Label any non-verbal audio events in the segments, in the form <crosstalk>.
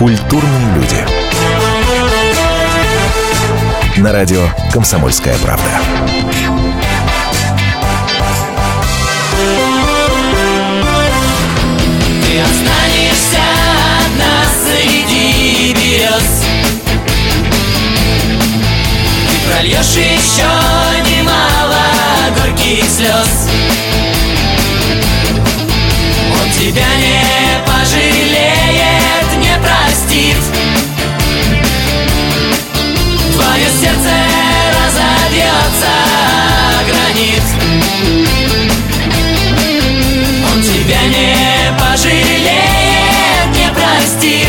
Культурные люди. На радио «Комсомольская правда». Ты останешься одна среди берез Ты прольешь еще немало горьких слез Он тебя не простит Твое сердце разобьется о гранит. Он тебя не пожалеет, не простит.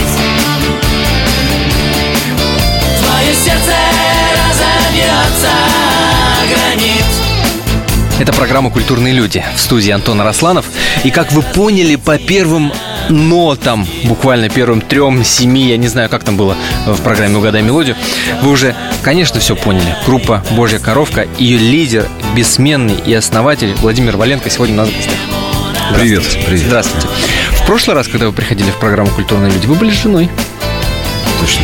Это программа «Культурные люди» в студии Антон Росланов. И как вы поняли по первым нотам, буквально первым трем, семи, я не знаю, как там было в программе «Угадай мелодию», вы уже, конечно, все поняли. Группа «Божья коровка» ее лидер, бессменный и основатель Владимир Валенко сегодня у нас в гостях. Привет, привет. Здравствуйте. В прошлый раз, когда вы приходили в программу «Культурные люди», вы были с женой. Точно.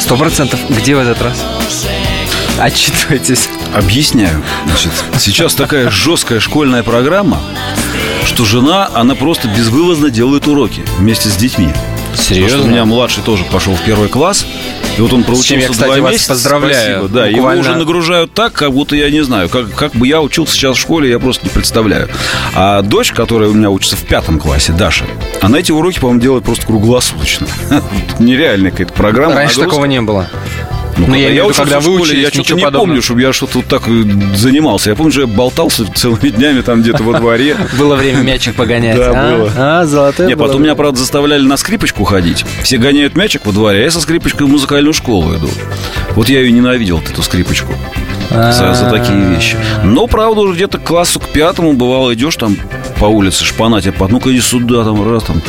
Сто процентов. Где в этот раз? Отчитывайтесь. Объясняю. Значит, сейчас такая жесткая школьная программа, что жена, она просто безвылазно делает уроки вместе с детьми. Потому что у меня младший тоже пошел в первый класс. И вот он проучился чем я, кстати, два вас месяца. поздравляю. Спасибо, да, его уже нагружают так, как будто я не знаю, как, как бы я учился сейчас в школе, я просто не представляю. А дочь, которая у меня учится в пятом классе, Даша, она эти уроки, по-моему, делает просто круглосуточно. <laughs> Нереальная какая-то программа. Раньше нагрузка. такого не было. Ну, Ну, когда я в виду, учился когда в школе, учились, я что-то не подобного. помню, чтобы я что-то вот так э, занимался. Я помню, что я болтался <laughs> целыми днями там где-то во дворе. Было время мячик погонять. Да, а? было. А, золотое Не, было потом меня, правда, заставляли на скрипочку ходить. Все гоняют мячик во дворе, а я со скрипочкой в музыкальную школу иду. Вот я ее ненавидел, эту скрипочку. За, за такие вещи. Но, правда, уже где-то к классу к пятому, бывало, идешь там по улице, шпана тебя под, ну-ка иди сюда, там, раз, там.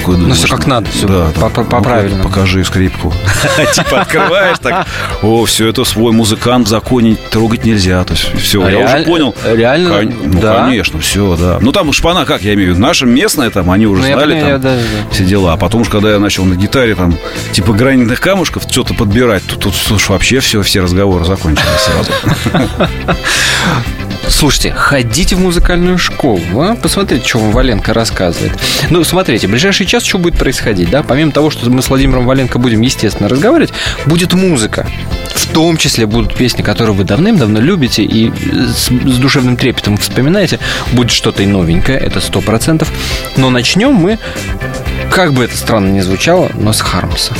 Такой, думаешь, всё как надо, всё да, по- по- ну-ка, по-правильному. Покажи скрипку. <laughs> Типа открываешь так, о, все это свой музыкант, в законе трогать нельзя. То есть все, А я уже понял. реально? Ну, конечно, все, да. Ну, там шпана, как я имею в виду, наша местная, там, они уже Ну, знали, там, все дела. А потом уж, когда я начал на гитаре, там, типа гранитных камушков что-то подбирать, тут, вообще все, все разговоры закончились сразу. <laughs> Слушайте, ходите в музыкальную школу, а? посмотрите, что вам Валенко рассказывает. Ну, смотрите, в ближайший час что будет происходить, да? Помимо того, что мы с Владимиром Валенко будем, естественно, разговаривать, будет музыка. В том числе будут песни, которые вы давным-давно любите и с, с душевным трепетом вспоминаете. Будет что-то и новенькое, это сто процентов. Но начнем мы, как бы это странно ни звучало, но с Хармса.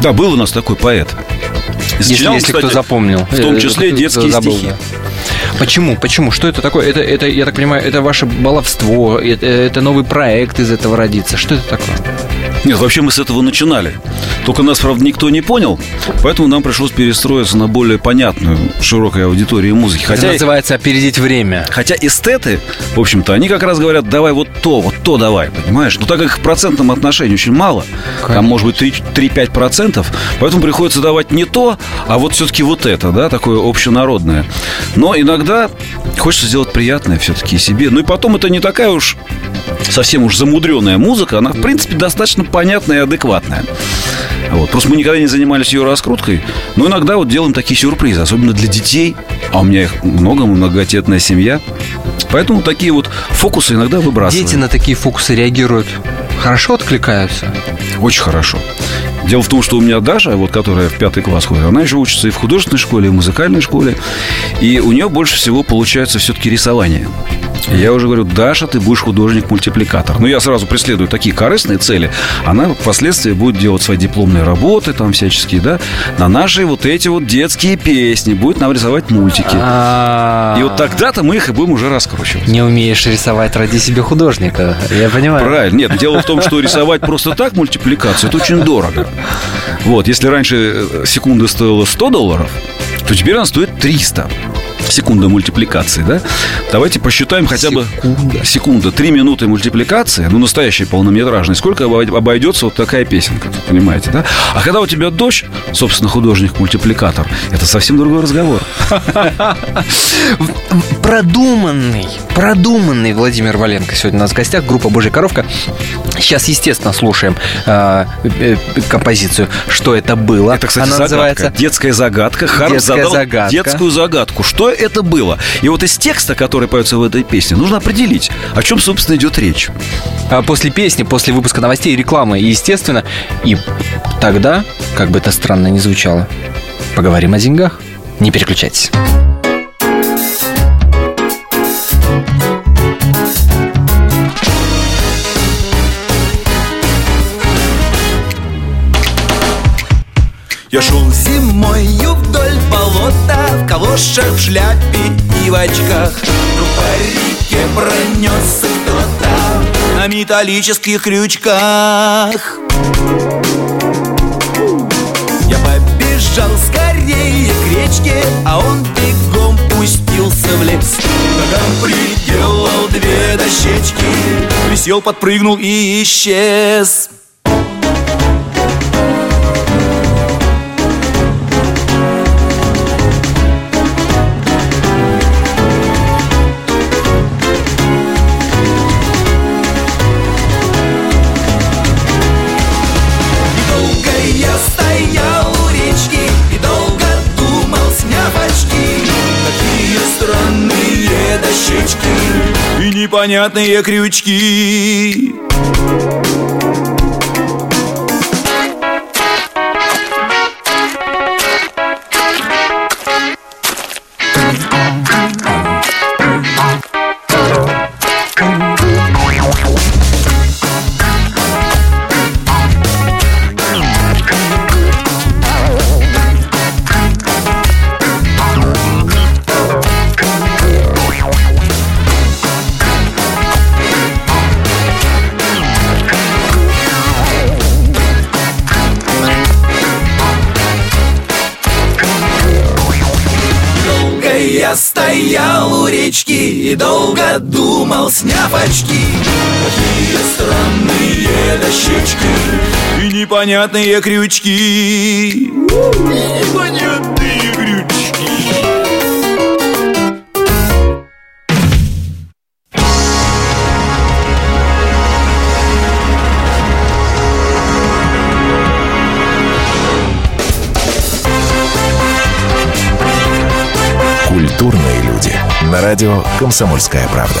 Да, был у нас такой поэт. Если, Сочинял, если кто кстати, запомнил. В том Э, числе кто детские забыл, стихи. да. Почему? Почему? Что это такое? Это, это, я так понимаю, это ваше баловство, это, это новый проект из этого родится. Что это такое? Нет, вообще мы с этого начинали. Только нас, правда, никто не понял, поэтому нам пришлось перестроиться на более понятную широкой аудитории музыки. Это Хотя, называется опередить время. хотя эстеты, в общем-то, они как раз говорят, давай вот то, вот то давай, понимаешь? Но так как их в процентном отношении очень мало, там может быть 3 3-5 процентов, поэтому приходится давать не то, а вот все-таки вот это, да, такое общенародное. Но иногда хочется сделать приятное все-таки себе. Ну и потом это не такая уж совсем уж замудренная музыка, она, в принципе, достаточно понятная и адекватная. Вот. Просто мы никогда не занимались ее раскруткой, но иногда вот делаем такие сюрпризы, особенно для детей, а у меня их много, мы многодетная семья. Поэтому такие вот фокусы иногда выбрасываем. Дети на такие фокусы реагируют хорошо откликаются. Очень хорошо. Дело в том, что у меня Даша, вот которая в пятый класс ходит, она еще учится и в художественной школе, и в музыкальной школе. И у нее больше всего получается все-таки рисование. И Я уже говорю, Даша, ты будешь художник-мультипликатор. Но я сразу преследую такие корыстные цели. Она впоследствии будет делать свои дипломные работы, там всяческие, да, на наши вот эти вот детские песни, будет нам рисовать мультики. А, И вот тогда-то мы их и будем уже раскручивать. Не умеешь рисовать, ради себе художника. Я понимаю. Правильно. Нет, дело в том, что рисовать просто так мультипликацию, это очень дорого. Вот, если раньше э, секунда стоила 100 долларов, то теперь она стоит 300 секунда мультипликации, да? Давайте посчитаем хотя бы секунда, 3 минуты мультипликации, ну, настоящий полнометражный, сколько обой- обойдется вот такая песенка, понимаете, да? А когда у тебя дочь, собственно, художник-мультипликатор, это совсем другой разговор. продуманный, продуманный Владимир Валенко сегодня у нас в гостях, группа «Божья коровка». Сейчас, естественно, слушаем э, э, композицию «Что это было?». Это, кстати, Она называется Детская загадка. Детская задал загадка. детскую загадку. Что это было? И вот из текста, который поется в этой песне, нужно определить, о чем, собственно, идет речь. А После песни, после выпуска новостей и рекламы, и, естественно, и тогда, как бы это странно ни звучало, поговорим о деньгах. Не переключайтесь. Болота В шляпе и в очках. Вдруг по реке пронесся кто-то На металлических крючках. Я побежал скорее к речке А он бегом пустился в лес. Он приделал две дощечки Присел, подпрыгнул и исчез непонятные крючки сняв очки Какие странные дощечки И непонятные крючки И непонятные крючки Культурные люди. На радио «Комсомольская правда».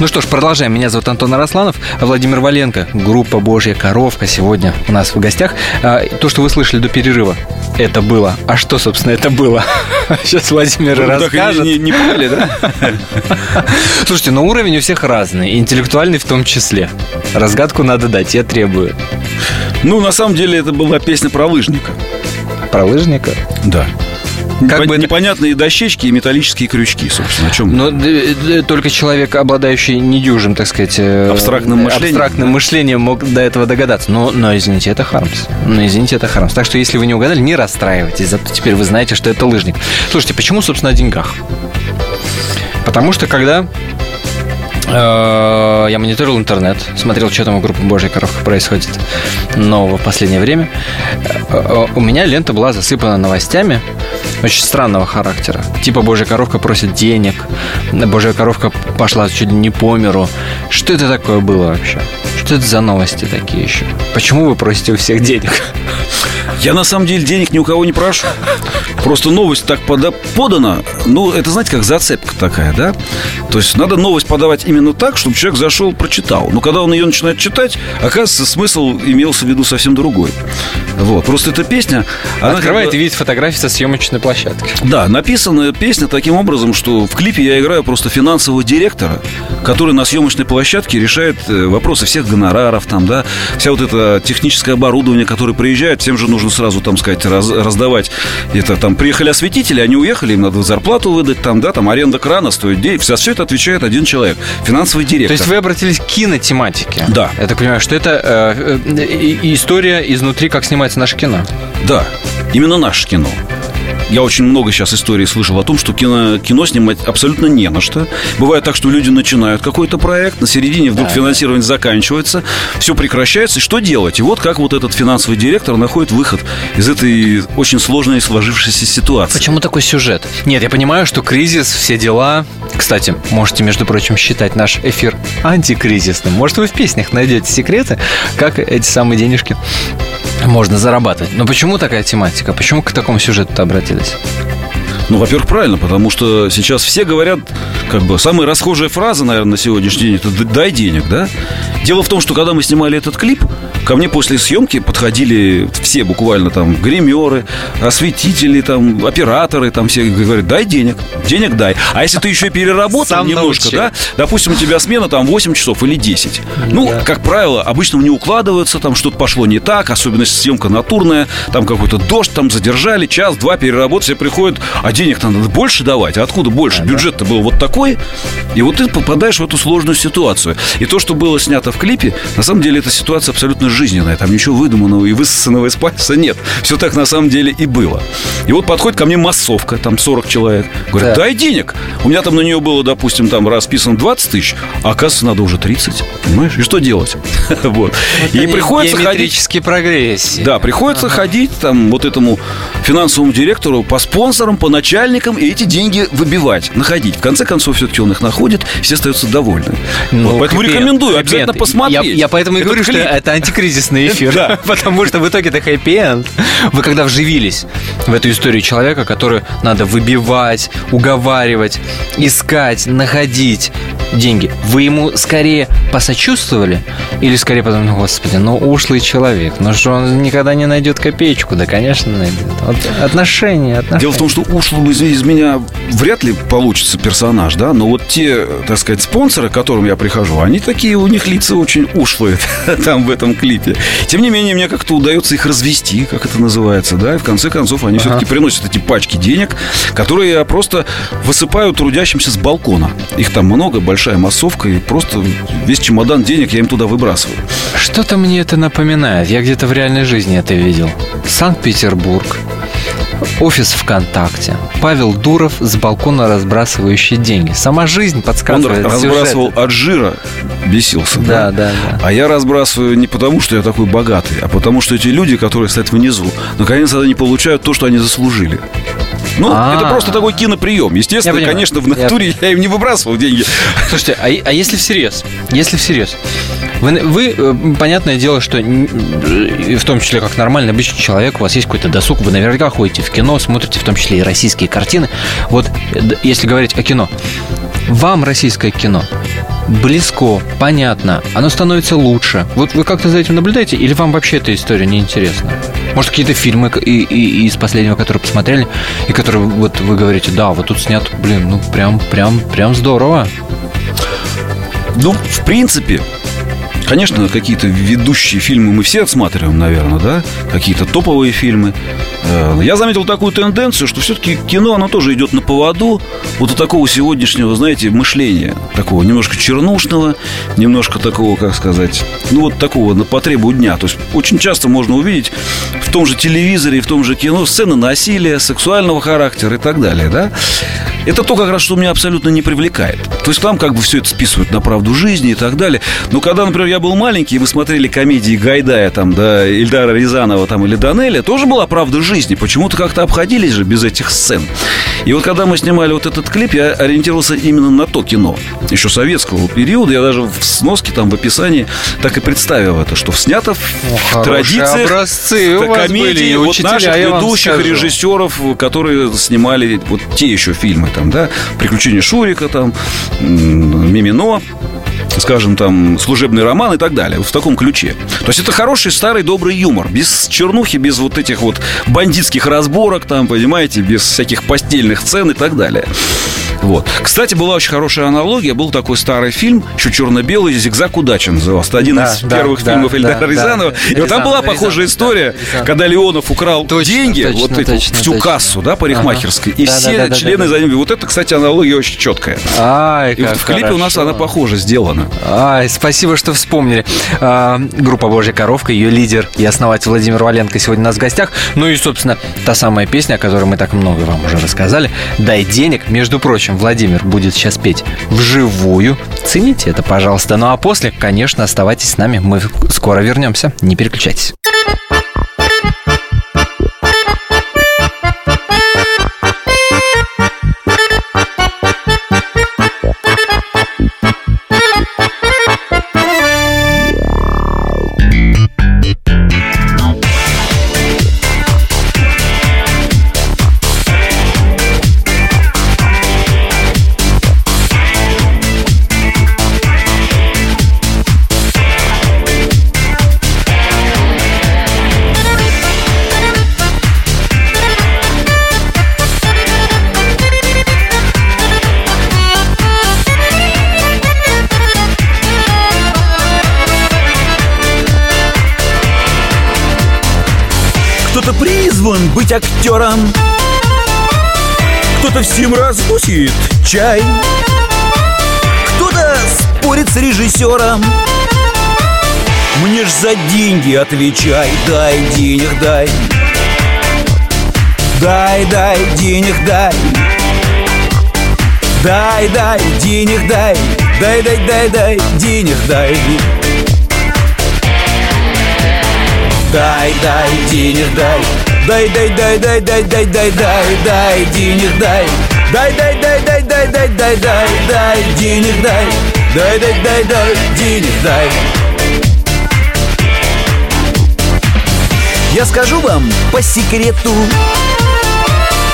Ну что ж, продолжаем. Меня зовут Антон Арасланов, Владимир Валенко, группа «Божья коровка» сегодня у нас в гостях. А, То, что вы слышали до перерыва, это было. А что, собственно, это было? <laughs> Сейчас Владимир Ну, расскажет. не, не поняли, да? <laughs> Слушайте, но уровень у всех разный, интеллектуальный в том числе. Разгадку надо дать, я требую. Ну, на самом деле, это была песня про лыжника. Про лыжника? Да. Как бы непонятные дощечки и металлические крючки, собственно. О чем? Но д- только человек, обладающий недюжим, так сказать, э, Абстрактным мышлением, абстрактным да. мышлением, мог до этого догадаться. Но, но извините, это Хармс. Но извините, это Хармс. Так что, если вы не угадали, не расстраивайтесь. Зато теперь вы знаете, что это лыжник. Слушайте, почему, собственно, о деньгах? Потому что когда э, я мониторил интернет, смотрел, что там у группы Божья коровка происходит нового в последнее время. э, э, У меня лента была засыпана новостями очень странного характера. Типа Божья коровка просит денег, Божья коровка пошла чуть ли не по миру. Что это такое было вообще? Что это за новости такие еще? Почему вы просите у всех денег? <laughs> Я на самом деле денег ни у кого не прошу. Просто новость так пода- подана. Ну, это, знаете, как зацепка такая, да? То есть надо новость подавать именно так, чтобы человек зашел, прочитал. Но когда он ее начинает читать, оказывается, смысл имелся в виду совсем другой. Вот. Просто эта песня... Она Открывает как и видит фотографии со съемочной площадки. Да, написана песня таким образом, что в клипе я играю просто финансового директора, который на съемочной площадке решает э, вопросы всех гонораров, там, да, вся вот это техническое оборудование, которое приезжает, всем же нужно сразу, там, сказать, раз- раздавать. Это там приехали осветители, они уехали, им надо зарплату выдать, там, да, там аренда крана стоит денег. За все это отвечает один человек, финансовый То директор. есть вы обратились к кинотематике? Да. Я так понимаю, что это э, э, история изнутри, как снимается наше кино. Да, именно наше кино. Я очень много сейчас историй слышал о том, что кино, кино снимать абсолютно не на что. Бывает так, что люди начинают какой-то проект, на середине вдруг финансирование заканчивается, все прекращается, и что делать? И вот как вот этот финансовый директор находит выход из этой очень сложной сложившейся ситуации. Почему такой сюжет? Нет, я понимаю, что кризис, все дела. Кстати, можете, между прочим, считать наш эфир антикризисным. Может, вы в песнях найдете секреты, как эти самые денежки можно зарабатывать. Но почему такая тематика? Почему к такому сюжету обратились? Ну, во-первых, правильно, потому что сейчас все говорят, как бы, самая расхожая фраза, наверное, на сегодняшний день, это «дай денег», да? Дело в том, что когда мы снимали этот клип, ко мне после съемки подходили все буквально там гримеры, осветители, там, операторы, там все говорят, дай денег, денег дай. А если ты еще и переработал Сам немножко, научил. да, допустим, у тебя смена там 8 часов или 10. Ну, как правило, обычно не укладываются, там что-то пошло не так, особенно если съемка натурная, там какой-то дождь, там задержали, час-два переработать, все приходят, а денег надо больше давать. А откуда больше? Бюджет-то был вот такой, и вот ты попадаешь в эту сложную ситуацию. И то, что было снято в клипе, на самом деле эта ситуация абсолютно жизненная. Там ничего выдуманного и высосанного из пальца нет. Все так на самом деле и было. И вот подходит ко мне массовка, там 40 человек. Говорят, Так. дай денег. У меня там на нее было, допустим, там расписано 20 тысяч, а оказывается, надо уже 30. Понимаешь? И что делать? <laughs> Вот. И приходится ходить... Прогрессии. Да, приходится ходить там вот этому финансовому директору по спонсорам, по начальникам и эти деньги выбивать, находить. В конце концов, все-таки он их находит, все остаются довольны. Ну, Вот, поэтому рекомендую хэппи-энд. обязательно посмотреть. Я, я поэтому и Этот говорю, что клип. это антикризисный эфир. Да. <laughs> Потому что в итоге это хэппи-энд. Вы когда вживились в эту историю человека, который надо выбивать, уговаривать, искать, находить деньги, вы ему скорее посочувствовали или скорее подумали, ну, господи, ну, ушлый человек, ну, что он никогда не найдет копеечку? Да, конечно, найдет. Вот отношения, отношения. Дело в том, что ушлым из, из меня вряд ли получится персонаж, да, но вот те, так сказать, спонсоры, к которым я прихожу, они такие, у них лица очень ушлые <laughs> там в этом клипе. Тем не менее, мне как-то удается их развести, как это называется, да, и в конце концов они все-таки приносят эти пачки денег, которые я просто высыпаю трудящимся с балкона. Их там много, большая массовка, и просто весь чемодан денег я им туда выбрасываю. Что-то мне это напоминает. Я где-то в реальной жизни это видел. Санкт-Петербург. Офис ВКонтакте. Павел Дуров с балкона разбрасывающий деньги. Сама жизнь Он подсказывает разбрасывал от жира, бесился. Да, да, да. А я разбрасываю не потому, что я такой богатый, а потому, что эти люди, которые стоят внизу, наконец-то они получают то, что они заслужили. Ну, А. это просто такой киноприем. Естественно, Я конечно, в Я- натуре я им не выбрасывал деньги. Слушайте, а, а если всерьез? Если всерьез? Вы, вы, э, понятное дело, что в том числе как нормальный обычный человек, у вас есть какой-то досуг, вы наверняка ходите в кино, смотрите в том числе и российские картины. Вот э, если говорить о кино, вам российское кино близко, понятно, оно становится лучше. Вот вы как-то за этим наблюдаете, или вам вообще эта история не интересна? Может, какие-то фильмы и, и- из последнего, которые посмотрели, и которые вот вы говорите, да, вот тут снят, блин, ну прям, прям, прям здорово. Ну, в принципе, конечно, какие-то ведущие фильмы мы все отсматриваем, наверное, да? Какие-то топовые фильмы. Э, Я заметил такую тенденцию, что все-таки кино, оно тоже идет на поводу вот у такого сегодняшнего, знаете, мышления. Такого немножко чернушного, немножко такого, как сказать, ну вот такого на потребу дня. То есть очень часто можно увидеть в том же телевизоре, в том же кино сцены насилия, сексуального характера и так далее, да? Это то, как раз, что меня абсолютно не привлекает. То есть там как бы все это списывают на правду жизни и так далее. Но когда, например, я был маленький, и вы смотрели комедии Гайдая, там, да, Ильдара Рязанова там, или Данеля, тоже была правда жизни. Почему-то как-то обходились же без этих сцен. И вот когда мы снимали вот этот клип, я ориентировался именно на то кино. Еще советского периода. Я даже в сноске, там, в описании так и представил это, что снято в хорошие традициях образцы у комедии были, вот учителя, наших вам ведущих режиссеров, которые снимали вот те еще фильмы, там, да, «Приключения Шурика», там, «Мимино», скажем, там, служебный роман и так далее. В таком ключе. То есть это хороший старый добрый юмор. Без чернухи, без вот этих вот бандитских разборок, там, понимаете, без всяких постельных сцен и так далее. Вот. Кстати, была очень хорошая аналогия. Был такой старый фильм, еще черно-белый, «Зигзаг удачи» назывался. Один Да, из да, первых да, фильмов да, Эльдара да. Рязанова. И вот там Рязанов, была похожая Рязанов, история, да, Рязанов. когда Леонов украл Точно, деньги, точно, вот эту, точно, всю точно. кассу, да, парикмахерской, и Да, все да, да, да, члены да, да. за ним. Вот это, кстати, аналогия очень четкая. Ай, И вот в клипе у нас хорошо. она похоже сделана. Ай, спасибо, что вспомнили. А, группа «Божья коровка», ее лидер и основатель Владимир Валенко сегодня у нас в гостях. Ну и, собственно, та самая песня, о которой мы так много вам уже рассказали. «Дай денег». Между прочим, Владимир будет сейчас петь вживую. Цените это, пожалуйста. Ну а после, конечно, оставайтесь с нами. Мы скоро вернемся. Не переключайтесь. Быть актером. Кто-то всем разносит чай. Кто-то спорит с режиссером. Мне ж за деньги отвечай. Дай денег, дай. Дай, дай, денег, дай. Дай, дай, денег, дай. Дай, дай, дай, дай, денег, дай. Дай, дай, денег, дай Дай, дай, дай, дай, дай, дай, дай, дай, дай, денег, дай Дай, дай, дай, дай, дай, дай, дай, дай, дай, денег, дай Дай, дай, дай, дай, денег, дай Я скажу вам по секрету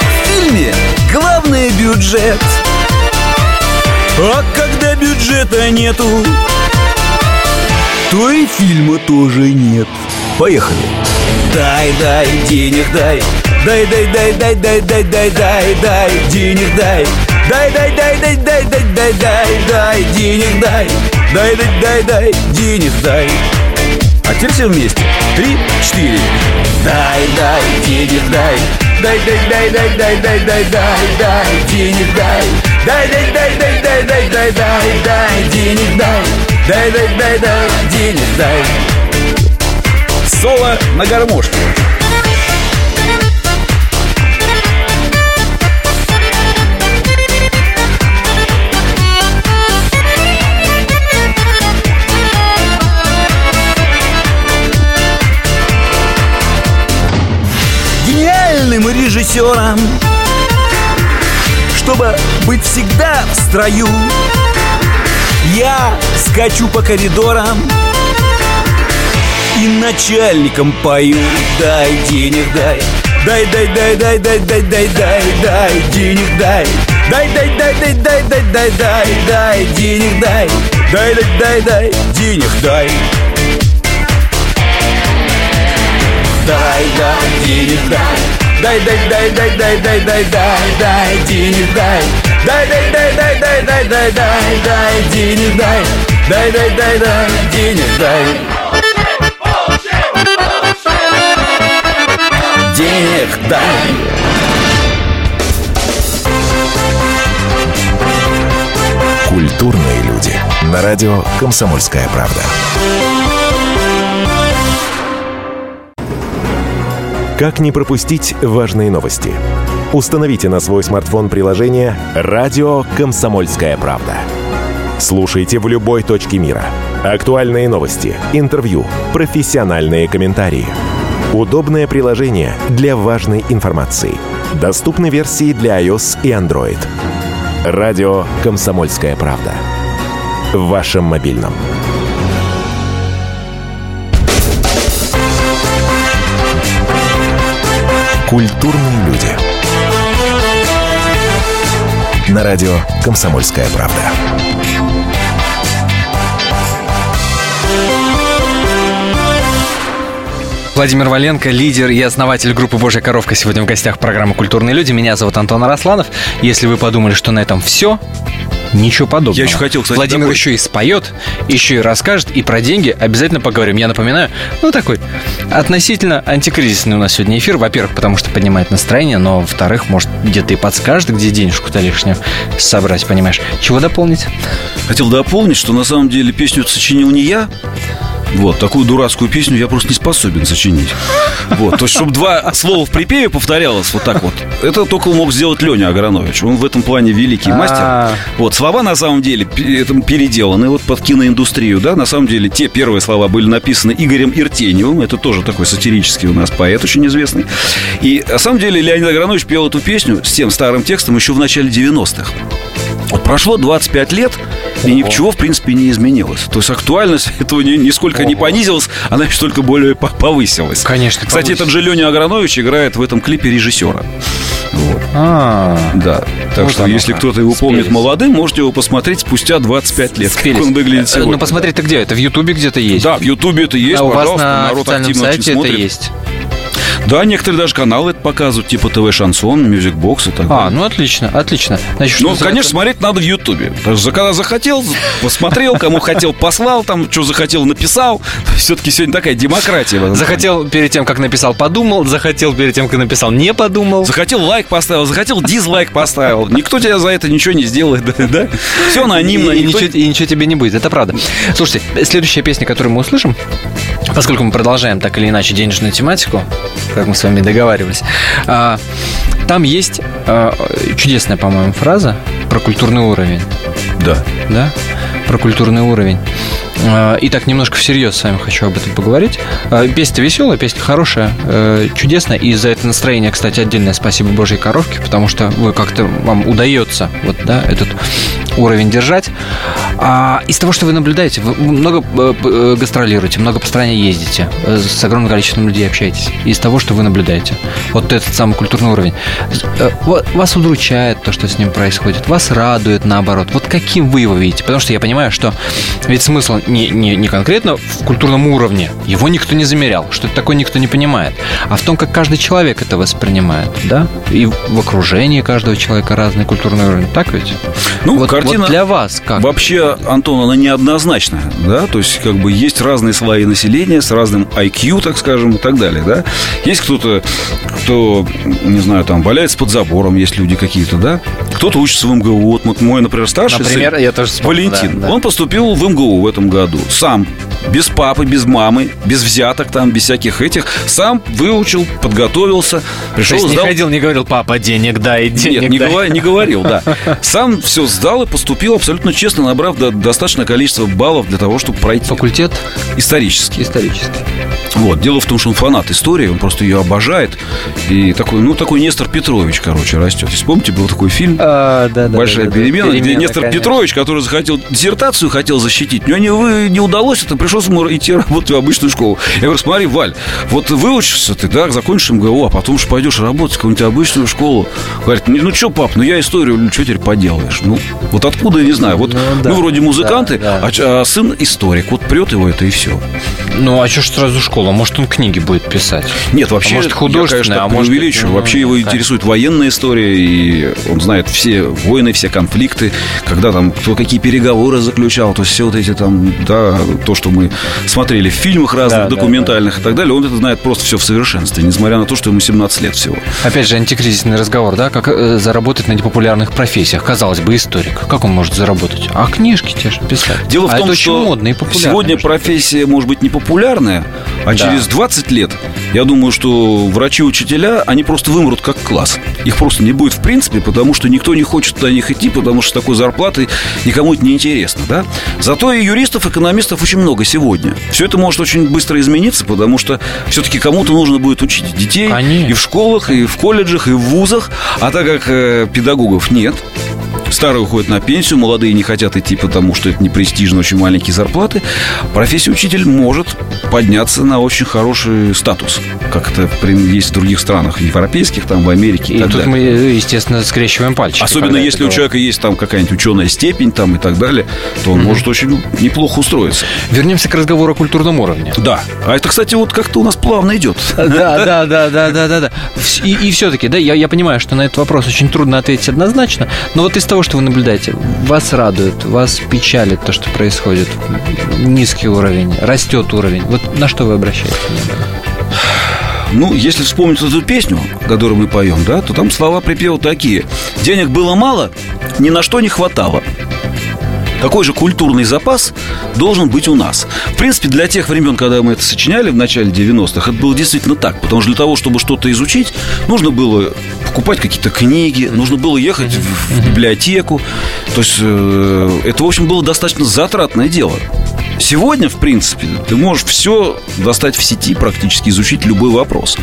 В фильме главный бюджет А когда бюджета нету То и фильма тоже нет Поехали Дай, дай, денег дай Дай, дай, дай, дай, дай, дай, дай, дай, дай, денег дай Дай, дай, дай, дай, дай, дай, дай, дай, дай, денег дай Дай, дай, дай, дай, денег дай А теперь все вместе Три, четыре Дай, дай, денег дай Дай, дай, дай, дай, дай, дай, дай, дай, дай, денег дай Дай, дай, дай, дай, дай, дай, дай, дай, дай, денег дай Дай, дай, дай, дай, денег дай Соло на гармошке. Гениальным режиссером Чтобы быть всегда в строю Я скачу по коридорам и начальникам пою Дай денег, дай Дай, дай, дай, дай, дай, дай, дай, дай, дай, денег дай Дай, дай, дай, дай, дай, дай, дай, дай, дай, денег дай Дай, дай, дай, дай, денег дай Дай, дай, денег дай Дай, дай, дай, дай, дай, дай, дай, дай, дай, денег дай Дай, дай, дай, дай, дай, дай, дай, дай, дай, денег дай Дай, дай, дай, дай, денег дай Денег дай Культурные люди. На радио «Комсомольская правда». Как не пропустить важные новости? Установите на свой смартфон приложение «Радио Комсомольская правда». Слушайте в любой точке мира. Актуальные новости, интервью, профессиональные комментарии. Удобное приложение для важной информации. Доступны версии для iOS и Android. Радио «Комсомольская правда». В вашем мобильном. Культурные люди. На радио «Комсомольская правда». Владимир Валенко, лидер и основатель группы «Божья коровка» сегодня в гостях программы «Культурные люди». Меня зовут Антон Арасланов. Если вы подумали, что на этом все, ничего подобного. Я еще хотел, кстати, Владимир добавить. еще и споет, еще и расскажет, и про деньги обязательно поговорим. Я напоминаю, ну такой относительно антикризисный у нас сегодня эфир. Во-первых, потому что поднимает настроение, но во-вторых, может, где-то и подскажет, где денежку-то лишнюю собрать, понимаешь. Чего дополнить? Хотел дополнить, что на самом деле песню сочинил не я. Вот, такую дурацкую песню я просто не способен сочинить. Вот, то есть, чтобы два слова в припеве повторялось вот так вот, это только мог сделать Леня Агранович. Он в этом плане великий А. мастер. Вот, слова на самом деле переделаны вот под киноиндустрию, да, на самом деле те первые слова были написаны Игорем Иртеньевым, это тоже такой сатирический у нас поэт очень известный. И на самом деле Леонид Агранович пел эту песню с тем старым текстом еще в начале 90-х. Вот прошло 25 лет, и ничего, в принципе, не изменилось. То есть актуальность <laughs> этого ни- нисколько не понизилась, она еще только более по- повысилась. Конечно, Кстати, этот же Леня Агранович играет в этом клипе режиссера. Вот. А, Да. Так Вот что, если кто-то его помнит Спелись. молодым, можете его посмотреть спустя 25 лет, как он выглядит сегодня. Ну, посмотреть-то где? Это в Ютубе где-то есть? Да, в Ютубе это есть, а у вас на народ активно сайте это смотрит. есть? Да, некоторые даже каналы это показывают, типа ТВ Шансон, Music Box и так А, далее. ну отлично, отлично. Значит, Ну, конечно, смотреть надо в Ютубе. Когда захотел, посмотрел, кому хотел, послал, там, что захотел, написал. Все-таки сегодня такая демократия. Захотел перед тем, как написал, подумал. Захотел перед тем, как написал, не подумал. Захотел лайк поставил, захотел дизлайк поставил. Никто тебя за это ничего не сделает, <laughs> да? Все анонимно. и никто- ничего, и ничего тебе не будет, это правда. Слушайте, следующая песня, которую мы услышим, поскольку мы продолжаем так или иначе денежную тематику, как мы с вами договаривались, а, там есть а, чудесная, по-моему, фраза про культурный уровень. Да. да, про культурный уровень. А, И так немножко всерьез с вами хочу об этом поговорить. Песня веселая, песня хорошая, э, чудесная. И за это настроение, кстати, отдельное спасибо Божьей коровке, потому что вы как-то вам удается вот, да, этот уровень держать. А из того, что вы наблюдаете, вы много э, э, гастролируете, много по стране ездите, э, с огромным количеством людей общаетесь. Из того, что вы наблюдаете, вот этот самый культурный уровень, ва- вас удручает то, что с ним происходит, вас радует наоборот. Вот каким вы его видите? Потому что я понимаю, что ведь смысл не, не, не конкретно в культурном уровне, его никто не замерял, что это такое никто не понимает, а в том, как каждый человек это воспринимает, да? И в окружении каждого человека разный культурный уровень, так ведь? Ну, вот, картина вот для вас как? Вообще, Антон, она неоднозначная, да, то есть как бы есть разные слои населения с разным IQ, так скажем, и так далее, да. Есть кто-то, кто, не знаю, там, валяется под забором, есть люди какие-то, да. Кто-то учится в МГУ. Вот вот мой, например, старший Например, сын, я тоже вспомнил, Валентин, да, да. он поступил в МГУ в этом году. Сам, без папы, без мамы, без взяток там, без всяких этих. Сам выучил, подготовился, То пришел, есть не сдал ходил, не говорил, папа, денег дай, денег нет, не, дай. говор- не говорил, да. <laughs> Сам все сдал и поступил абсолютно честно, набрав до- достаточное количество баллов для того, чтобы пройти. Факультет Исторический. исторический. Вот. Дело в том, что он фанат истории, он просто ее обожает. И такой, ну, такой Нестор Петрович, короче, растет. Если помните, был такой фильм А, да, да, Большая да, да, перемена, где перемена, Нестор конечно. Петрович, который захотел диссертацию хотел защитить, но не, не удалось, это пришлось ему идти работать в обычную школу. Я говорю, смотри, Валь, вот выучишься ты, да, закончишь МГУ, а потом же пойдешь работать в какую-нибудь обычную школу. Говорит, ну что, пап, ну я историю, ну что теперь поделаешь? Ну, вот откуда, я не знаю. Вот Ну, да, мы вроде музыканты, да, да. А, а сын историк. Вот прет его это и все. Ну, а что ж сразу школа? Может, он книги будет писать? Нет, вообще, А может, я, художественная, конечно, а так может, преувеличиваю. ну, вообще его конечно. интересует военная история, и он знает все войны, все конфликты, когда там кто какие переговоры заключал, то есть все вот эти там, да, то, что мы смотрели в фильмах разных, Да, да, документальных и так далее, он это знает просто все в совершенстве, несмотря на то, что ему 17 лет всего. Опять же, антикризисный разговор, да? Как э, заработать на непопулярных профессиях? Казалось бы, историк. Как он может заработать? А книжки те же писать. Дело в а том, это что очень модно и популярно. сегодня профессия может быть не популярная, А через 20 лет, я думаю, что врачи-учителя, они просто вымрут как класс. Их просто не будет в принципе, потому что никто не хочет на них идти, потому что с такой зарплатой никому это не интересно, да? Зато и юристов, экономистов очень много сегодня. Все это может очень быстро измениться, потому что все-таки кому-то нужно будет учить детей Конечно. и в школах, и в колледжах, и в вузах. А так как э, педагогов нет, Старые уходят на пенсию, молодые не хотят идти, потому что это не престижно, очень маленькие зарплаты. Профессия учитель может подняться на очень хороший статус, как это есть в других странах, европейских, там, в Америке и, И так тут далее. мы, естественно, скрещиваем пальчики. Особенно если у человека есть там какая-нибудь ученая степень там и так далее, то он может очень неплохо устроиться. Вернемся к разговору о культурном уровне. Да. А это, кстати, вот как-то у нас плавно идет. <laughs> Да, да, да, да, да, да, И, и все-таки, да, я, я понимаю, что на этот вопрос очень трудно ответить однозначно, но вот из того, что вы наблюдаете, вас радует, вас печалит то, что происходит, низкий уровень, растет уровень. Вот на что вы обращаете внимание? Ну, если вспомнить эту песню, которую мы поем, да, то там слова припева такие. Денег было мало, ни на что не хватало. Такой же культурный запас должен быть у нас. В принципе, для тех времен, когда мы это сочиняли в начале 90-х, это было действительно так. Потому что для того, чтобы что-то изучить, нужно было покупать какие-то книги, нужно было ехать в, библиотеку. То есть э, это, в общем, было достаточно затратное дело. Сегодня, в принципе, ты можешь все достать в сети, практически изучить любой вопрос.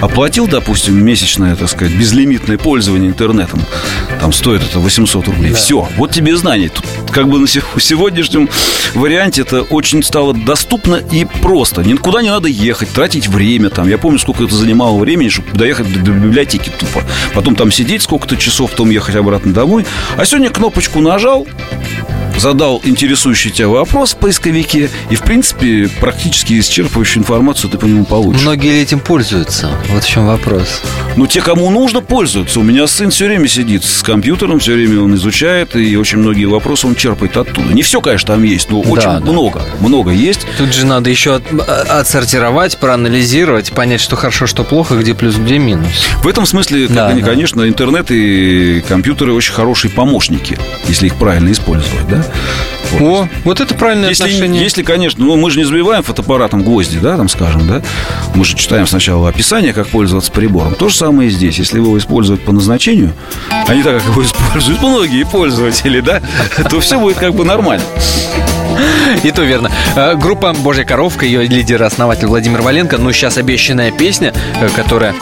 Оплатил, допустим, месячное, так сказать, безлимитное пользование интернетом. Там стоит это 800 рублей. Все, вот тебе знания. Тут как бы на сегодняшнем варианте это очень стало доступно и просто. Никуда не надо ехать, тратить время. Там. Я помню, сколько это занимало времени, чтобы доехать до, библиотеки тупо. Потом там сидеть сколько-то часов, потом ехать обратно домой. А сегодня кнопочку нажал, задал интересующий тебя вопрос в поисковике, и, в принципе, практически исчерпывающую информацию ты по нему получишь. Многие ли этим пользуются? Вот в чем вопрос. Ну, те, кому нужно, пользуются. У меня сын все время сидит с компьютером, все время он изучает, и очень многие вопросы он черпает оттуда. Не все, конечно, там есть, но очень да. много. Много есть. Тут же надо еще от- а- отсортировать, проанализировать, понять, что хорошо, что плохо, где плюс, где минус. В этом смысле, как Да, они, да. конечно, интернет и компьютеры очень хорошие помощники, если их правильно использовать, да? Вот. О, вот это правильное Если, отношение. если, конечно, ну, мы же не забиваем фотоаппаратом гвозди, да, там, скажем, да. Мы же читаем сначала описание, как пользоваться прибором. То же самое и здесь. Если его использовать по назначению, а не так, как его <laughs> используют многие пользователи, да, <laughs> то все будет как бы нормально. И то верно. Э, Группа «Божья коровка», ее лидер, основатель Владимир Валенко, ну, сейчас обещанная песня, э, которая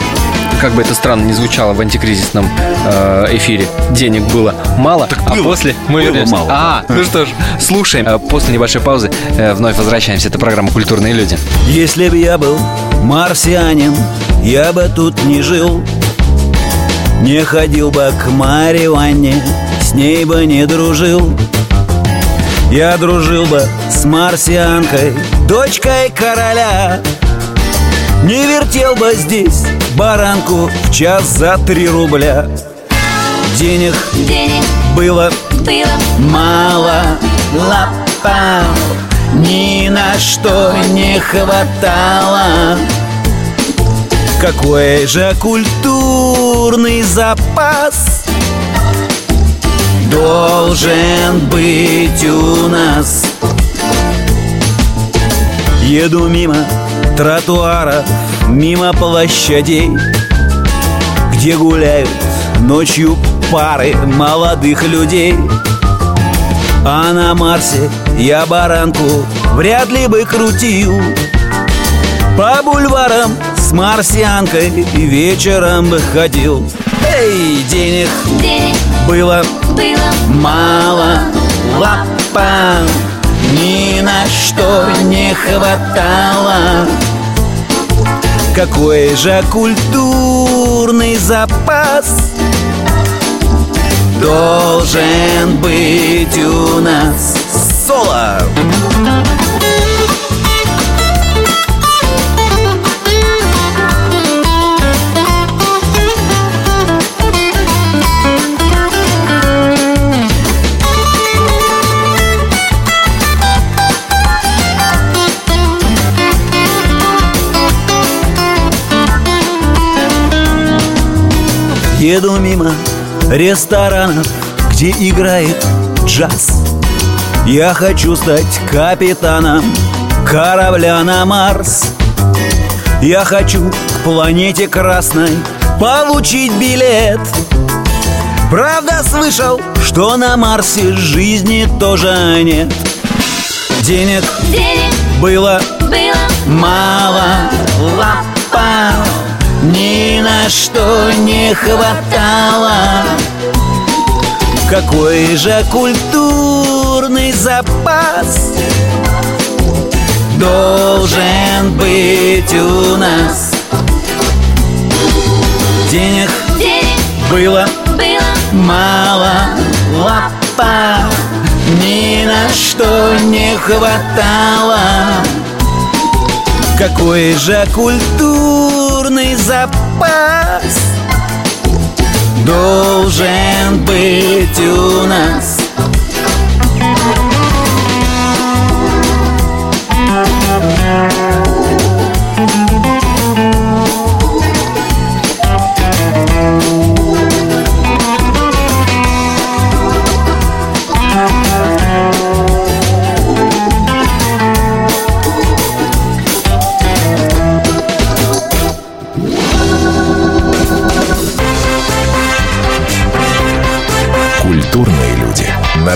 как бы это странно не звучало в антикризисном э, эфире, денег было мало, а было. после мы Было вернемся. мало. А, ну что ж, слушаем. Э, После небольшой паузы э, вновь возвращаемся. Это программа «Культурные люди». Если б я был марсианин, я бы тут не жил Не ходил бы к Марье Ванне, с ней бы не дружил Я дружил бы с марсианкой, дочкой короля Не вертел бы здесь баранку в час за три рубля. Денег Денег было было мало. Лапа Ни на что не хватало. Какой же культурный запас Должен быть у нас? Еду мимо тротуаров, мимо площадей Где гуляют ночью пары молодых людей. А на Марсе я баранку вряд ли бы крутил. По бульварам с марсианкой вечером бы ходил. Эй, денег денег было было мало. лапа Ни на что не хватало Какой же культурный запас Должен быть у нас Соло! Еду мимо ресторанов, где играет джаз. Я хочу стать капитаном корабля на Марс. Я хочу к планете красной получить билет. Правда слышал, что на Марсе жизни тоже нет? Денег Денег было было мало. ни на что не хватало. Какой же культурный запас Должен быть у нас? Денег денег было было мало. Лапа ни на что не хватало. Какой же культурный запас Должен быть у нас. Культурные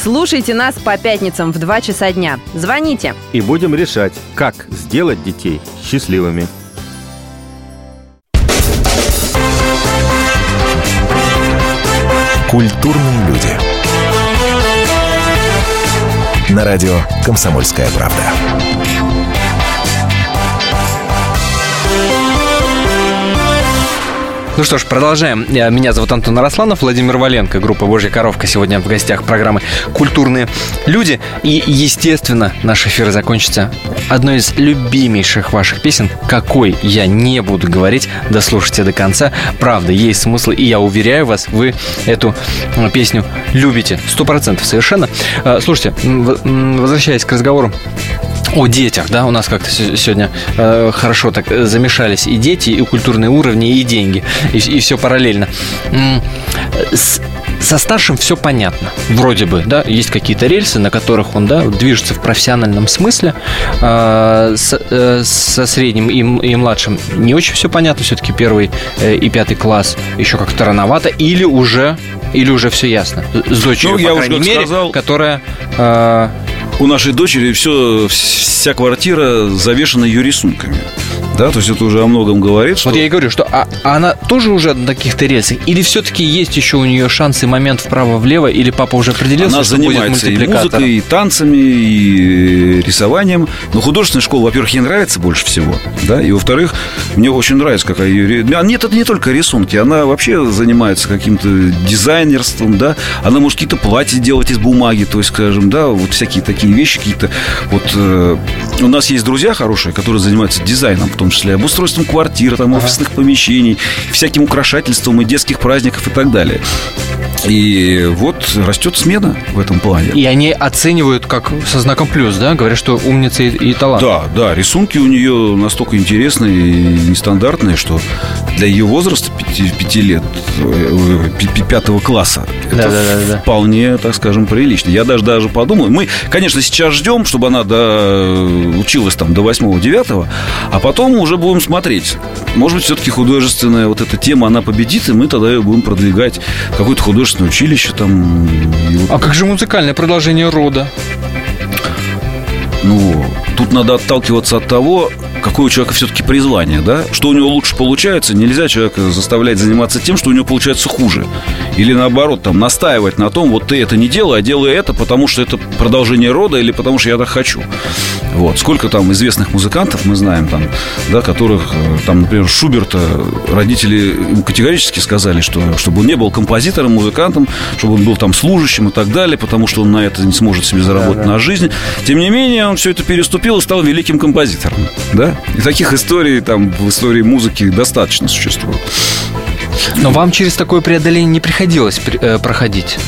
Слушайте нас по пятницам в 2 часа дня. Звоните. И будем решать, как сделать детей счастливыми. Культурные люди. На радио «Комсомольская правда». Ну что ж, продолжаем. Э, Меня зовут Антон Арасланов, Владимир Валенко, группа «Божья коровка» сегодня в гостях программы «Культурные люди». И, естественно, наш эфир закончится одной из любимейших ваших песен, какой я не буду говорить, дослушайте до конца. Правда, есть смысл, и я уверяю вас, вы эту э, песню любите. Сто процентов совершенно. Э, Слушайте, возвращаясь к разговору о детях, да, у нас как-то се- сегодня э, хорошо так замешались и дети, и культурные уровни, и деньги, и, все параллельно. С- со старшим все понятно, вроде бы, да, есть какие-то рельсы, на которых он, да, движется в профессиональном смысле. А, с- э, со средним и, и младшим не очень все понятно, все-таки первый э, и пятый класс еще как-то рановато, или уже, или уже все ясно. С дочерью, Ну, по я уже крайней мере, сказал. которая э, У нашей дочери все, вся квартира завешена ее рисунками. Да, то есть это уже о многом говорит, что... Вот я и говорю, что а, а она тоже уже на каких-то рельсах? Или все-таки есть еще у нее шанс и момент вправо-влево? Или папа уже определился, Она что будет занимается и мультипликатором? музыкой, и танцами, и рисованием. Но художественная школа, во-первых, ей нравится больше всего. Да? И, во-вторых, мне очень нравится, какая ее... А Нет, это не только рисунки. Она вообще занимается каким-то дизайнерством, да. Она может какие-то платья делать из бумаги, то есть, скажем, да, вот всякие такие вещи, какие-то... Вот э, у нас есть друзья хорошие, которые занимаются дизайном, в том числе обустройством квартир, там, офисных помещений, всяким украшательством и детских праздников и так далее. И вот растет смена в этом плане. И они оценивают как со знаком плюс, да? Говорят, что умница и, и талант. Да, да, рисунки у нее настолько интересные и нестандартные, что для ее возраста, пяти, пяти лет, э, пи- пи- пятого класса, это Да-да-да-да. вполне, так скажем, прилично. Я даже даже подумал, мы, конечно, сейчас ждем, чтобы она до, училась там до 8-9, а потом уже будем смотреть. Может быть, все-таки художественная вот эта тема, она победит, и мы тогда ее будем продвигать какое-то художественное училище там. вот А как же музыкальное продолжение рода? Ну, тут надо отталкиваться от того, какое у человека все-таки призвание, да? Что у него лучше получается, нельзя человека заставлять заниматься тем, что у него получается хуже. Или наоборот, там, настаивать на том, вот ты это не делай, а делай это, потому что это продолжение рода или потому что я так хочу. Вот. Сколько там известных музыкантов мы знаем, там, да, которых, э, там, например, Шуберта родители категорически сказали, что чтобы он не был композитором, музыкантом, чтобы он был там служащим и так далее, потому что он на это не сможет себе заработать на жизнь. Тем не менее, он все это переступил и стал великим композитором. Да? И таких историй там в истории музыки достаточно существует. Но вам через такое преодоление не приходилось при- э, проходить?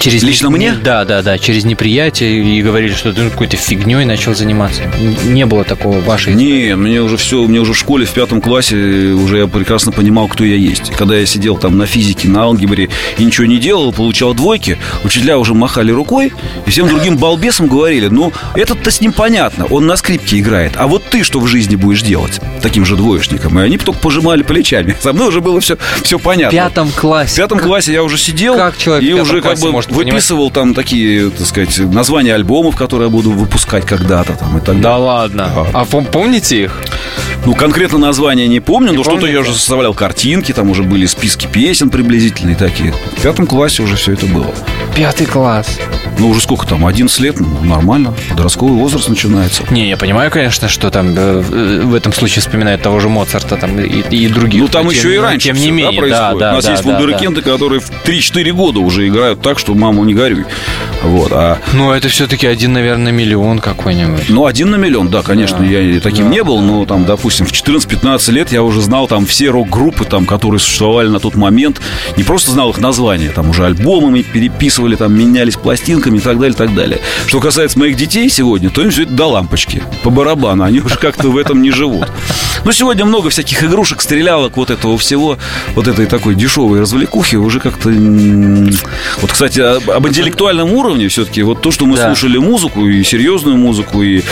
Через Лично не- мне? Да, да, да, через неприятие и говорили, что ты ну, какой-то фигней начал заниматься. Не было такого в вашей Не, мне уже все, мне уже в школе в пятом классе уже я прекрасно понимал, кто я есть. Когда я сидел там на физике, на алгебре и ничего не делал, получал двойки, учителя уже махали рукой и всем другим <laughs> балбесам говорили, ну, этот-то с ним понятно, он на скрипке играет, а вот ты что в жизни будешь делать таким же двоечником? И они только пожимали плечами. <laughs> Со мной уже было все, все В понятно. пятом классе. В пятом классе я уже сидел как человек в и уже как бы может выписывал там такие, так сказать, названия альбомов, которые я буду выпускать когда-то там и так Да далее. ладно. Ага. А пом- помните их? Ну, конкретно название не помню, Не но что-то я уже составлял картинки, там уже были списки песен приблизительные такие. В пятом классе уже все это было. Пятый класс. Ну, уже сколько там, 11 лет, ну, нормально, подростковый возраст начинается. Не, я понимаю, конечно, что там э, в этом случае вспоминают того же Моцарта там, и, и других. Ну, там еще тем- и раньше Тем не да, менее, да, происходит. да, У нас да, есть да, да. вундеркинды, которые в 3-4 года уже играют так, что маму не горюй. Вот, а Ну, это все-таки один, наверное, миллион какой-нибудь. Ну, один на миллион, да, конечно, Да. я таким Да, не был, но там, допустим, в 14-15 лет я уже знал там все рок-группы, там, которые существовали на тот момент, не просто знал их названия, там уже альбомами переписывали, там, менялись пластинками и так далее, и так далее. Что касается моих детей сегодня, то им все это до лампочки, по барабану, они уже как-то в этом не живут. Но сегодня много всяких игрушек, стрелялок, вот этого всего, вот этой такой дешевой развлекухи уже как-то... Вот, кстати, об, интеллектуальном уровне все-таки, вот то, что мы Да. слушали музыку, и серьезную музыку, и,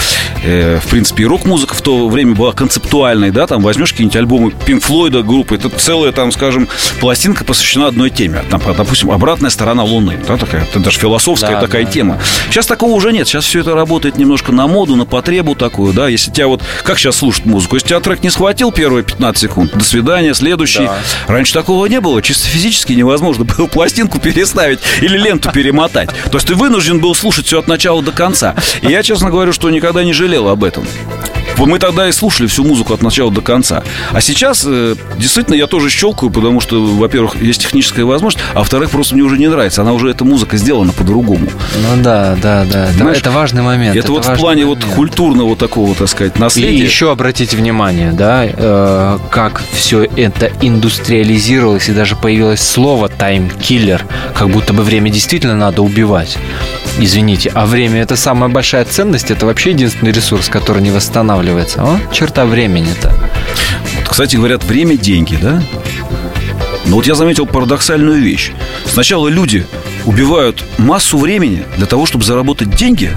э, в принципе, и рок-музыка в то время была концептуальной, да, там возьмешь какие-нибудь альбомы Pink Флойда группы, это целая, там, скажем, пластинка посвящена одной теме, там, допустим, «Обратная сторона Луны», да, такая, это даже философская Да, такая да, тема. Сейчас такого уже нет, сейчас все это работает немножко на моду, на потребу такую, да, если тебя вот, как сейчас слушать музыку, если тебя трек не схватил первые 15 секунд, до свидания, следующий. Да. Раньше такого не было, чисто физически невозможно было пластинку переставить или ленту перемотать. То есть ты вынужден был слушать все от начала до конца. И я, честно говорю, что никогда не жалел об этом. Вот Мы тогда и слушали всю музыку от начала до конца. А сейчас, э, действительно, я тоже щелкаю, потому что, во-первых, есть техническая возможность, а во-вторых, просто мне уже не нравится. Она уже, эта музыка сделана по-другому. Ну да, да, да. Это, Понимаешь? это важный момент. Это, вот в плане вот момент. культурного такого, так сказать, И наследия. еще обратите внимание, да, э, как все это индустриализировалось, и даже появилось слово таймкиллер, как будто бы время действительно надо убивать. Извините, а время это самая большая ценность, это вообще единственный ресурс, который не восстанавливается. О, черта времени-то. Вот, Кстати, говорят, время – деньги, да? Но вот я заметил парадоксальную вещь. Сначала люди убивают массу времени для того, чтобы заработать деньги,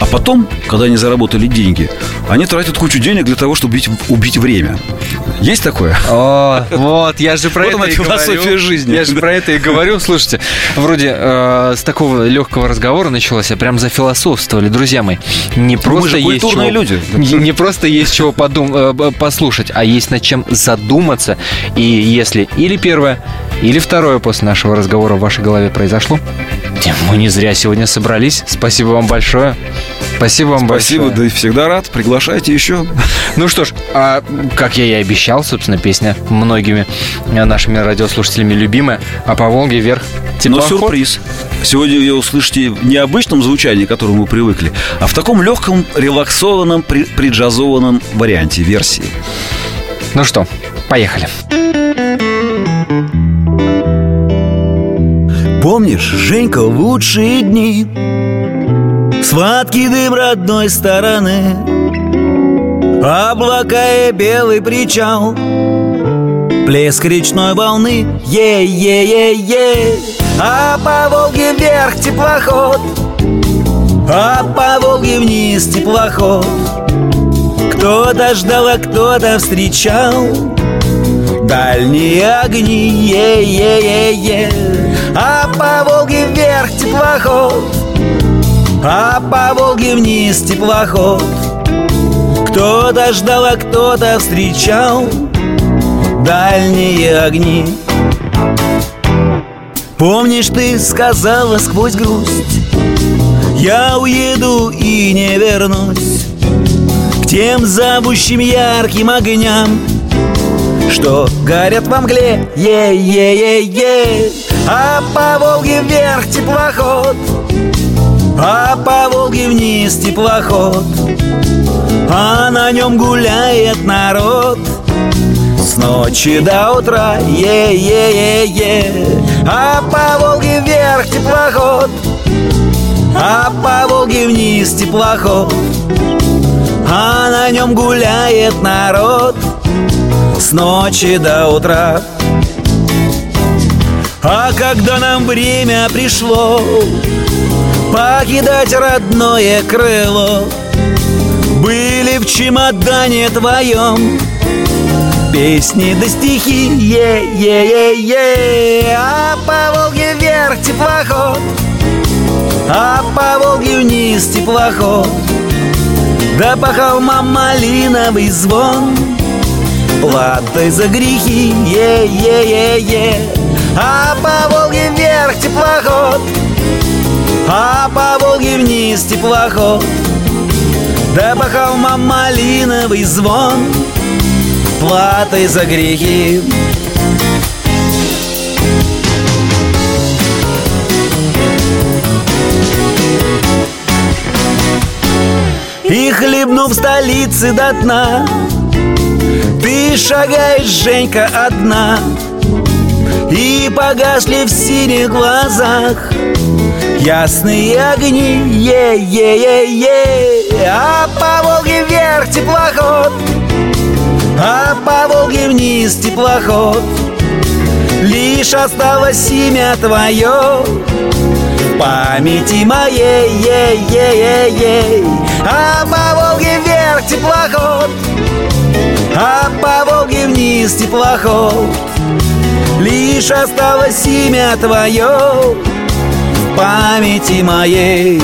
а потом, когда они заработали деньги, они тратят кучу денег для того, чтобы убить, убить время. Есть такое? О, вот, я же про Вот это и философия говорю. жизни. Я же про это и говорю. Слушайте, вроде э, с такого легкого разговора началось, а прям зафилософствовали. Друзья мои, не мы просто же есть чего- люди. <laughs> Не, просто есть чего подум, э, послушать, а есть над чем задуматься. И если или первое, или второе после нашего разговора в вашей голове произошло, мы не зря сегодня собрались. Спасибо вам большое. Спасибо вам Спасибо, большое. да и всегда рад. Приглашайте еще. Ну что ж, а, как я и обещал, собственно, песня многими нашими радиослушателями любимая, а по Волге вверх Но теплоход. сюрприз. Сегодня ее услышите в необычном звучании, к которому мы привыкли, а в таком легком, релаксованном, при- приджазованном варианте, версии. Ну что, поехали. Помнишь, Женька, лучшие дни Сладкий дым родной стороны Облака и белый причал Плеск речной волны Е-е-е-е. А по Волге вверх теплоход А по Волге вниз теплоход. Кто-то ждал, а кто-то встречал Дальние огни, е-е-е-е. А по Волге вверх теплоход А по Волге вниз теплоход. Кто-то ждал, а кто-то встречал Дальние огни. Помнишь, ты сказала сквозь грусть Я уеду и не вернусь К тем зовущим ярким огням что горят во мгле, е-е-е-е. А по Волге вверх теплоход А по Волге вниз теплоход А на нем гуляет народ. С ночи до утра, е-е-е-е. А по Волге вверх теплоход А по Волге вниз теплоход. А на нем гуляет народ. С ночи до утра. А когда нам время пришло Покидать родное крыло. Были в чемодане твоем Песни да стихи, е-е-е-е. А по Волге вверх теплоход А по Волге вниз теплоход. Да по холмам малиновый звон Платой за грехи, е-е-е-е. А по Волге вверх теплоход А по Волге вниз теплоход. Да по холмам малиновый звон. Платой за грехи. И хлебнув столицы до дна. Ты шагаешь, Женька, одна. И погасли в синих глазах Ясные огни, е-е-е-е. А по Волге вверх теплоход. А по Волге вниз теплоход. Лишь осталось имя твое. В памяти моей, е-е-е-е. А по Волге вверх теплоход. А по Волге вниз теплоход. Лишь осталось имя твое памяти моей.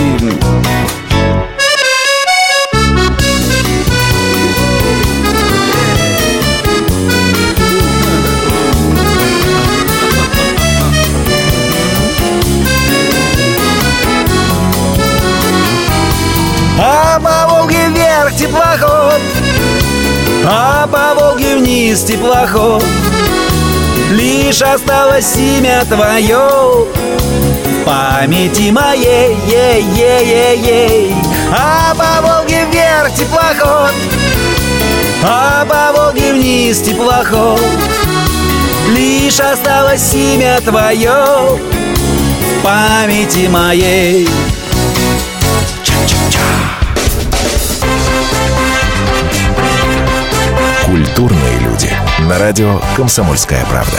А по Волге вверх теплоход А по Волге вниз теплоход. Лишь осталось имя твое памяти моей е-е-е-е А по Волге вверх теплоход А по Волге вниз теплоход Лишь осталось имя твое В памяти моей. Культурные люди. На радио «Комсомольская правда».